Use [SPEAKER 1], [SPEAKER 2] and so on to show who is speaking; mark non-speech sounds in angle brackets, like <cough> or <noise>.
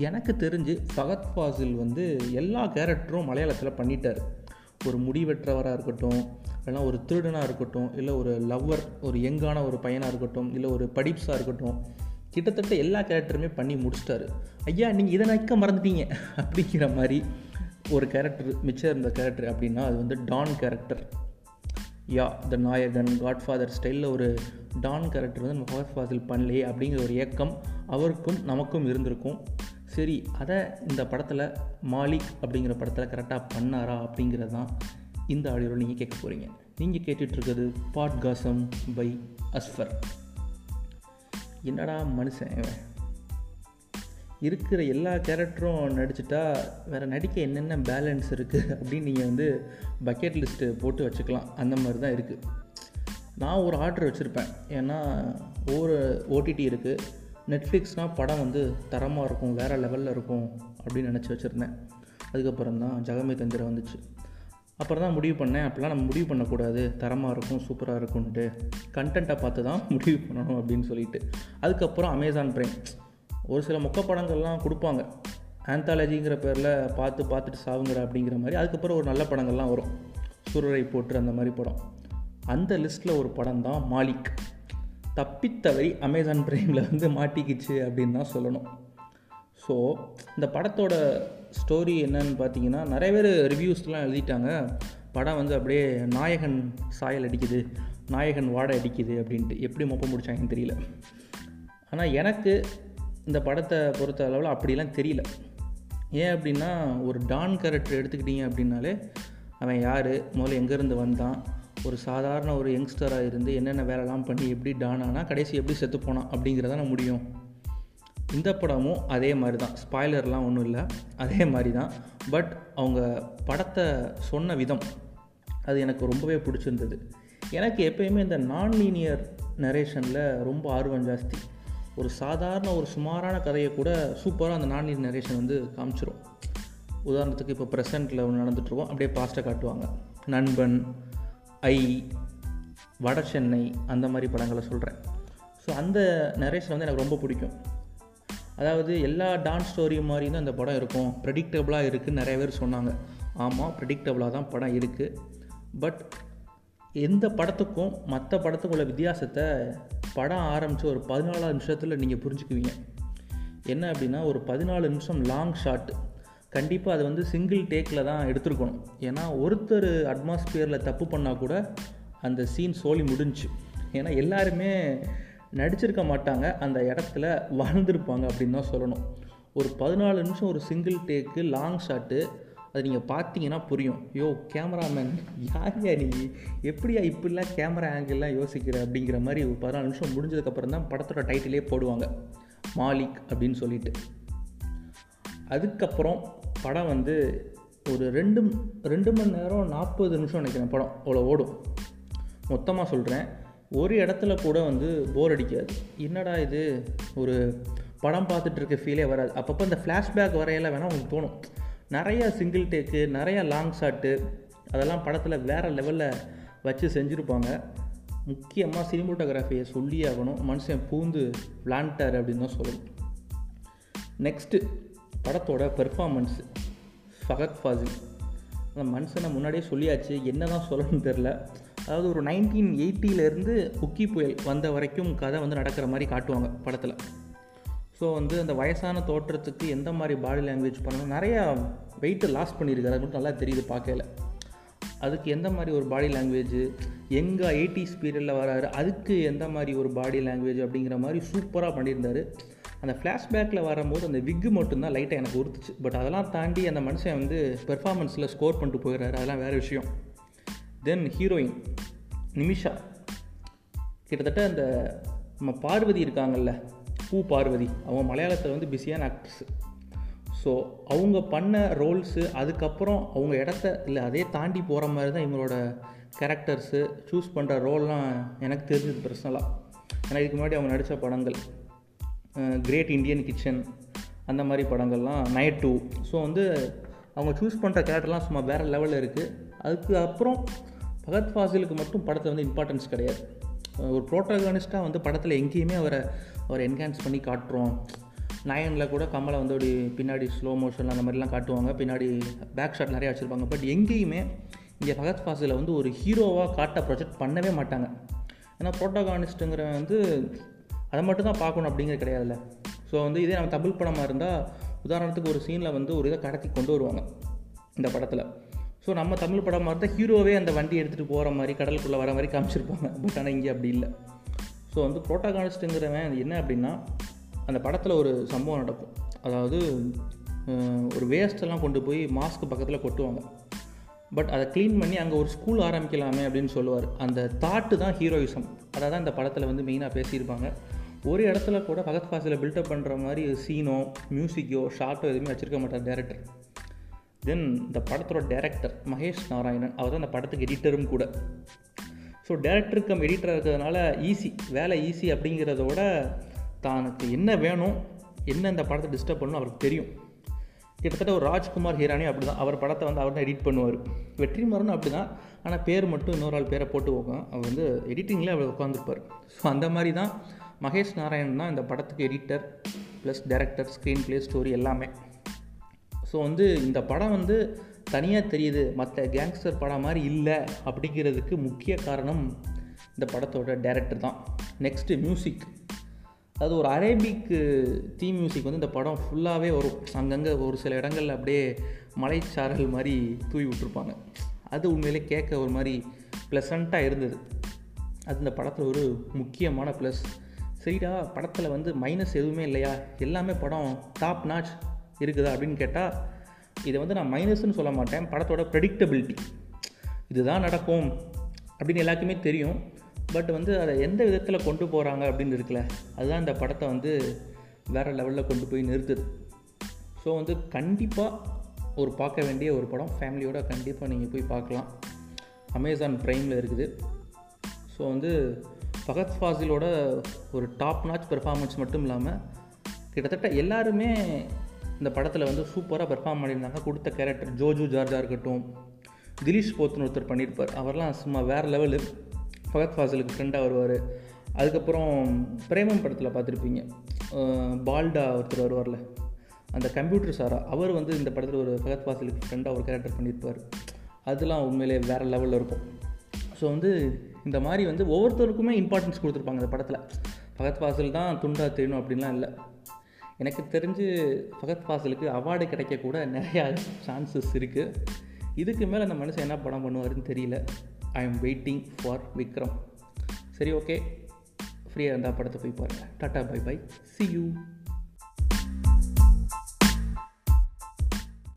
[SPEAKER 1] எனக்கு தெரிஞ்சு ஃபகத் ஃபாசில் வந்து எல்லா கேரக்டரும் மலையாளத்தில் பண்ணிட்டார். ஒரு முடிவெற்றவராக இருக்கட்டும் இல்லைனா ஒரு திருடனாக இருக்கட்டும் இல்லை ஒரு லவ்வர் ஒரு யங்கான ஒரு பையனாக இருக்கட்டும் இல்லை ஒரு படிப்ஸாக இருக்கட்டும் கிட்டத்தட்ட எல்லா கேரக்டருமே பண்ணி முடிச்சிட்டாரு. ஐயா நீங்கள் இதை நிற்க மறந்துட்டீங்க. அப்படிங்கிற மாதிரி ஒரு கேரக்டர் மிச்சம் இருந்த கேரக்டர் அப்படின்னா அது வந்து டான் கேரக்டர். யா த நாயகன் காட்ஃபாதர் ஸ்டைலில் ஒரு டான் கேரக்டர் வந்து நம்ம ஃபாசில் பண்ணலையே அப்படிங்கிற ஒரு ஏக்கம் அவருக்கும் நமக்கும் இருந்திருக்கும். சரி அதை இந்த படத்தில் மாலிக் அப்படிங்கிற படத்தில் கரெக்டாக பண்ணாரா அப்படிங்கிறது தான் இந்த ஆடியோவில் நீங்கள் கேட்க போகிறீங்க நீங்கள் கேட்டுட்ருக்கிறது பாட்காசம் பை அஸ்ஃபர். என்னடா மனுஷன் இருக்கிற எல்லா கேரக்டரும் நடிச்சிட்டா வேறு நடிக்க என்னென்ன பேலன்ஸ் இருக்குது அப்படின்னு நீங்கள் வந்து பக்கெட் லிஸ்ட்டு போட்டு வச்சுக்கலாம். அந்த மாதிரி தான் இருக்குது நான் ஒரு ஆர்டர் வச்சுருப்பேன். ஏன்னா ஒவ்வொரு ஓடிடி இருக்குது நெட்ஃப்ளிக்ஸ்னால் படம் வந்து தரமாக இருக்கும் வேறு லெவலில் இருக்கும் அப்படின்னு நினச்சி வச்சுருந்தேன். அதுக்கப்புறம் தான் ஜகமே தந்திர வந்துச்சு. அப்புறம் தான் முடிவு பண்ணேன் அப்படிலாம் நம்ம முடிவு பண்ணக்கூடாது. தரமாக இருக்கும் சூப்பராக இருக்கும்ன்ட்டு. கண்டென்ட்டை பார்த்து தான் <laughs> முடிவு பண்ணணும் அப்படின்னு சொல்லிட்டு. அதுக்கப்புறம் அமேசான் பிரைம் ஒரு சில மொக்க படங்கள்லாம் கொடுப்பாங்க. ஆந்தாலஜிங்கிற பேரில் பார்த்து பார்த்துட்டு சாவுங்கிற அப்படிங்கிற மாதிரி. அதுக்கப்புறம் ஒரு நல்ல படங்கள்லாம் வரும். சூரரை போட்டு அந்த மாதிரி படம். அந்த லிஸ்ட்டில் ஒரு படம் தான் மாலிக். தப்பித்தவறி அமேசான் ப்ரைமில் வந்து மாட்டிக்கிச்சு அப்படின்னு தான் சொல்லணும். ஸோ இந்த படத்தோட ஸ்டோரி என்னன்னு பார்த்தீங்கன்னா நிறைய பேர் ரிவ்யூஸ்லாம் எழுதிட்டாங்க. படம் வந்து அப்படியே நாயகன் சாயல் அடிக்குது நாயகன் வாடை அடிக்குது அப்படின்ட்டு எப்படி மொப்ப முடிச்சாங்கன்னு தெரியல. ஆனால் எனக்கு இந்த படத்தை பொறுத்த அளவில் அப்படிலாம் தெரியல. ஏன் அப்படின்னா ஒரு டான் கேரக்டர் எடுத்துக்கிட்டீங்க அப்படின்னாலே அவன் யார் முதல்ல எங்கேருந்து வந்தான் ஒரு சாதாரண ஒரு யங்ஸ்டராக இருந்து என்னென்ன வேலைலாம் பண்ணி எப்படி டான் ஆனால் கடைசி எப்படி செத்து போனான் அப்படிங்கிறதான முடியும். இந்த படமும் அதே மாதிரி தான் ஸ்பாய்லர்லாம் ஒன்றும் இல்லை. அதே மாதிரி தான் பட் அவங்க படத்தை சொன்ன விதம் அது எனக்கு ரொம்பவே பிடிச்சிருந்தது. எனக்கு எப்பயுமே இந்த நான் லீனியர் நரேஷனில் ரொம்ப ஆர்வம் ஜாஸ்தி. ஒரு சாதாரண ஒரு சுமாரான கதையை கூட சூப்பராக அந்த நான் லீனியர் நரேஷன் வந்து காமிச்சிரும். உதாரணத்துக்கு இப்போ ப்ரெசண்ட்டில் ஒன்று அப்படியே பாஸ்ட்டை காட்டுவாங்க. நண்பன் ஐ வட சென்னை அந்த மாதிரி படங்களை சொல்கிறேன் ஸோ அந்த நரேஷன் வந்து எனக்கு ரொம்ப பிடிக்கும். அதாவது எல்லா டான்ஸ் ஸ்டோரி மாதிரி தான் அந்த படம் இருக்கும். ப்ரெடிக்டபுளாக இருக்குதுன்னு நிறைய பேர் சொன்னாங்க. ஆமாம் ப்ரெடிக்டபுளாக தான் படம் இருக்குது பட் எந்த படத்துக்கும் மற்ற படத்துக்கும் உள்ள வித்தியாசத்தை படம் ஆரம்பித்து ஒரு பதினாலாவது நிமிஷத்தில் நீங்கள் புரிஞ்சுக்குவீங்க. என்ன அப்படின்னா ஒரு பதினாலு நிமிஷம் லாங் ஷாட் கண்டிப்பாக அது வந்து சிங்கிள் டேக்கில் தான் எடுத்துருக்கணும். ஏன்னா ஒருத்தர் அட்மாஸ்பியரில் தப்பு பண்ணால் கூட அந்த சீன் சோழி முடிஞ்சு. ஏன்னா எல்லாருமே நடிச்சிருக்க மாட்டாங்க அந்த இடத்துல வாழ்ந்துருப்பாங்க அப்படின்னு தான் சொல்லணும். ஒரு பதினாலு நிமிஷம் ஒரு சிங்கிள் டேக்கு லாங் ஷாட்டு அது நீங்கள் பார்த்தீங்கன்னா புரியும். யோ கேமராமேன் யார் யா நீ? எப்படியா இப்படிலாம் கேமரா ஆங்கிள்லாம் யோசிக்கிற அப்படிங்கிற மாதிரி ஒரு பதினாலு நிமிஷம் முடிஞ்சதுக்கப்புறம் தான் படத்தோட டைட்டிலே போடுவாங்க. மாலிக் அப்படின்னு சொல்லிட்டு. அதுக்கப்புறம் படம் வந்து ஒரு ரெண்டு ரெண்டு மணி நேரம் நாற்பது நிமிஷம் நினைக்கிறேன் படம் அவ்வளோ ஓடும். மொத்தமாக சொல்கிறேன் ஒரு இடத்துல கூட வந்து போர் அடிக்காது. என்னடா இது? ஒரு படம் பார்த்துட்டு இருக்க ஃபீலே வராது. அப்பப்போ இந்த ஃப்ளாஷ்பேக் வரையெல்லாம் வேணால் உங்களுக்கு தோணும். நிறையா சிங்கிள் டேக்கு நிறையா லாங் ஷாட்டு அதெல்லாம் படத்தில் வேறு லெவலில் வச்சு செஞ்சுருப்பாங்க. முக்கியமாக சினிமோட்டோகிராஃபியை சொல்லி ஆகணும். மனுஷன் பூந்து விளாண்டார் அப்படின்னு தான் சொல்லணும். நெக்ஸ்ட்டு படத்தோட பெர்ஃபார்மன்ஸ் ஃபகத் ஃபாசில் அந்த மனுஷனை முன்னாடியே சொல்லியாச்சு என்ன தான் சொல்லணும்னு தெரில அதாவது ஒரு நைன்டீன் எயிட்டியிலேருந்து உக்கி புயல் வந்த வரைக்கும் கதை வந்து நடக்கிற மாதிரி காட்டுவாங்க படத்தில். ஸோ வந்து அந்த வயசான தோற்றத்துக்கு எந்த மாதிரி பாடி லாங்குவேஜ் பண்ணணும் நிறையா வெயிட்டு லாஸ் பண்ணியிருக்காரு. அது மட்டும் நல்லா தெரியுது பார்க்கல அதுக்கு எந்த மாதிரி ஒரு பாடி லாங்குவேஜ் எங்கே எயிட்டிஸ் பீரியடில் வராரு அதுக்கு எந்த மாதிரி ஒரு பாடி லாங்குவேஜ் அப்படிங்கிற மாதிரி சூப்பராக பண்ணியிருந்தார். அந்த ஃப்ளாஷ்பேக்கில் வரும்போது அந்த விக்கு மட்டும்தான் லைட்டாக எனக்கு உறுத்துச்சு. பட் அதெல்லாம் தாண்டி அந்த மனுஷன் வந்து பெர்ஃபார்மன்ஸில் ஸ்கோர் பண்ணிட்டு போயிடுறாரு. அதெல்லாம் வேறு விஷயம். Then heroine Nimisha. கிட்டத்தட்ட அந்த நம்ம பார்வதி இருக்காங்கல்ல பூ பார்வதி அவங்க மலையாளத்தில் வந்து பிஸியான ஆக்ட்ரஸ் ஸோ அவங்க பண்ண ரோல்ஸு அதுக்கப்புறம் அவங்க இடத்த இல்லை அதே தாண்டி போகிற மாதிரி தான் இவங்களோட கேரக்டர்ஸு சூஸ் பண்ணுற ரோல்லாம் எனக்கு தெரிஞ்சது பர்சனலாக ஏன்னா இதுக்கு முன்னாடி அவங்க நடித்த படங்கள். கிரேட் இண்டியன் கிச்சன் அந்த மாதிரி படங்கள்லாம் நைட் டூ ஸோ வந்து அவங்க சூஸ் பண்ணுற கேரக்டர்லாம் சும்மா வேறு லெவலில் இருக்குது அதுக்கு அப்புறம் பகத் ஃபாசிலுக்கு மட்டும் படத்தை வந்து இம்பார்ட்டன்ஸ் கிடையாது. ஒரு ப்ரோட்டகனிஸ்ட்டாக வந்து படத்தில் எங்கேயுமே அவரை அவரை என்ஹான்ஸ் பண்ணி காட்டுறோம். நயனில் கூட கமலை வந்து அப்படி பின்னாடி ஸ்லோ மோஷன் அந்த மாதிரிலாம் காட்டுவாங்க. பின்னாடி பேக் ஷாட் நிறையா வச்சுருப்பாங்க. பட் எங்கேயுமே இங்கே பகத் ஃபாசிலை வந்து ஒரு ஹீரோவாக காட்ட ப்ரொஜெக்ட் பண்ணவே மாட்டாங்க. ஏன்னா ப்ரோட்டோகானிஸ்ட்டுங்கிறவன் வந்து அதை மட்டும் தான் பார்க்கணும் அப்படிங்கிறது கிடையாதுல்ல. ஸோ வந்து இதே நம்ம தமிழ் படமாக இருந்தால் உதாரணத்துக்கு ஒரு சீனில் வந்து ஒரு இதை கடத்தி கொண்டு வருவாங்க இந்த படத்தில். ஸோ நம்ம தமிழ் படமாக இருந்தால் ஹீரோவே அந்த வண்டி எடுத்துகிட்டு போகிற மாதிரி கடலுக்குள்ளே வர மாதிரி காமிச்சிருப்பாங்க. பட் ஆனால் இங்கே அப்படி இல்லை. ஸோ வந்து ப்ரோட்டோகானிஸ்ட்டுங்கிறவன் என்ன அப்படின்னா அந்த படத்தில் ஒரு சம்பவம் நடக்கும். அதாவது ஒரு வேஸ்ட்டெல்லாம் கொண்டு போய் மாஸ்க்கு பக்கத்தில் கொட்டுவாங்க. பட் அதை க்ளீன் பண்ணி அங்கே ஒரு ஸ்கூல் ஆரம்பிக்கலாமே அப்படின்னு சொல்லுவார். அந்த தாட்டு தான் ஹீரோயிசம் அதை தான் இந்த படத்தில் வந்து மெயினாக பேசியிருப்பாங்க. ஒரு இடத்துல கூட பகத் ஃபாசில் பில்டப் பண்ணுற மாதிரி சீனோ மியூசிக்கோ ஷார்ட்டோ எதுவுமே வச்சுருக்க மாட்டார் டேரக்டர் தென் இந்த படத்தோட டேரக்டர் மகேஷ் நாராயணன் அவர் தான் அந்த படத்துக்கு எடிட்டரும் கூட. ஸோ டேரக்டர் கம் எடிட்டராக இருக்கிறதுனால ஈஸி வேலை ஈஸி அப்படிங்கிறதோட தனக்கு என்ன வேணும் என்ன இந்த படத்தை டிஸ்டர்ப் பண்ணணும் அவருக்கு தெரியும். கிட்டத்தட்ட ஒரு ராஜ்குமார் ஹீரானி அப்படி தான் அவர் படத்தை வந்து அவர் தான் எடிட் பண்ணுவார். வெற்றிமாறனும் அப்படி தான் ஆனால் பேர் மட்டும் இன்னொரு ஆள் பேரை போட்டு போகும். அவர் வந்து எடிட்டிங்கில் அவர் உட்காந்துருப்பார் ஸோ அந்த மாதிரி தான் மகேஷ் நாராயணன் தான் இந்த படத்துக்கு editor plus director screenplay story எல்லாமே. ஸோ வந்து இந்த படம் வந்து தனியாக தெரியுது. மற்ற கேங்ஸ்டர் படம் மாதிரி இல்லை அப்படிங்கிறதுக்கு முக்கிய காரணம் இந்த படத்தோட டேரக்டர் தான். நெக்ஸ்ட்டு மியூசிக் அது ஒரு அரேபிக் தீம் மியூசிக் வந்து இந்த படம் ஃபுல்லாகவே வரும். அங்கங்கே ஒரு சில இடங்களில் அப்படியே மலைச்சாரல் மாதிரி தூவி விட்டுருப்பாங்க. அது உண்மையிலே கேட்க ஒரு மாதிரி ப்ளசண்ட்டாக இருந்தது. அது இந்த படத்தில் ஒரு முக்கியமான ப்ளஸ் சரிடா படத்தில் வந்து மைனஸ் எதுவுமே இல்லையா? எல்லாமே படம் டாப் நாச் இருக்குதா அப்படின்னு கேட்டால் இதை வந்து நான் மைனஸ்ன்னு சொல்ல மாட்டேன். படத்தோட ப்ரெடிக்டபிலிட்டி இதுதான் நடக்கும் அப்படின்னு எல்லாருக்குமே தெரியும். பட் வந்து அதை எந்த விதத்தில் கொண்டு போகிறாங்க அப்படின்னு இருக்குல்ல அதுதான் இந்த படத்தை வந்து வேறு லெவலில் கொண்டு போய் நிறுத்துது. ஸோ வந்து கண்டிப்பாக ஒரு பார்க்க வேண்டிய ஒரு படம். ஃபேமிலியோடு கண்டிப்பாக நீங்கள் போய் பார்க்கலாம். அமேசான் ப்ரைமில் இருக்குது. ஸோ வந்து ஃபகத் ஃபாசிலோட ஒரு டாப் நாச் பெர்ஃபார்மன்ஸ் மட்டும் இல்லாமல் கிட்டத்தட்ட எல்லாருமே இந்த படத்தில் வந்து சூப்பராக பெர்ஃபார்ம் பண்ணியிருந்தாங்க. கொடுத்த கேரக்டர் ஜோஜு ஜார்ஜாக இருக்கட்டும் திலீஷ் போத்துன்னு ஒருத்தர் பண்ணியிருப்பார். அவர்லாம் சும்மா வேறு லெவலு ஃபகத் ஃபாசிலுக்கு ஃப்ரெண்டாக வருவார். அதுக்கப்புறம் பிரேமம் படத்தில் பார்த்துருப்பீங்க. பால்டா ஒருத்தர் வருவார்ல அந்த கம்ப்யூட்டர் சாரா அவர் வந்து இந்த படத்தில் ஒரு ஃபகத் ஃபாசிலுக்கு ஃப்ரெண்டாக ஒரு கேரக்டர் பண்ணியிருப்பார். அதெல்லாம் உண்மையிலே வேறு லெவலில் இருக்கும். ஸோ வந்து இந்த மாதிரி வந்து ஒவ்வொருத்தருக்குமே இம்பார்ட்டன்ஸ் கொடுத்துருப்பாங்க இந்த படத்தில். ஃபகத் ஃபாசில் தான் துண்டா தெரியணும் அப்படின்லாம் இல்லை. எனக்கு தெரிஞ்சு ஃபகத் ஃபாசிலுக்கு அவார்டு கிடைக்கக்கூட நிறையா சான்சஸ் இருக்குது இதுக்கு மேலே அந்த மனுஷன் என்ன படம் பண்ணுவாருன்னு தெரியல. I am waiting for Vikram. சரி ஓகே ஃப்ரீயாக இருந்தால் படத்தை போய் பாருங்கள் tata bye bye see you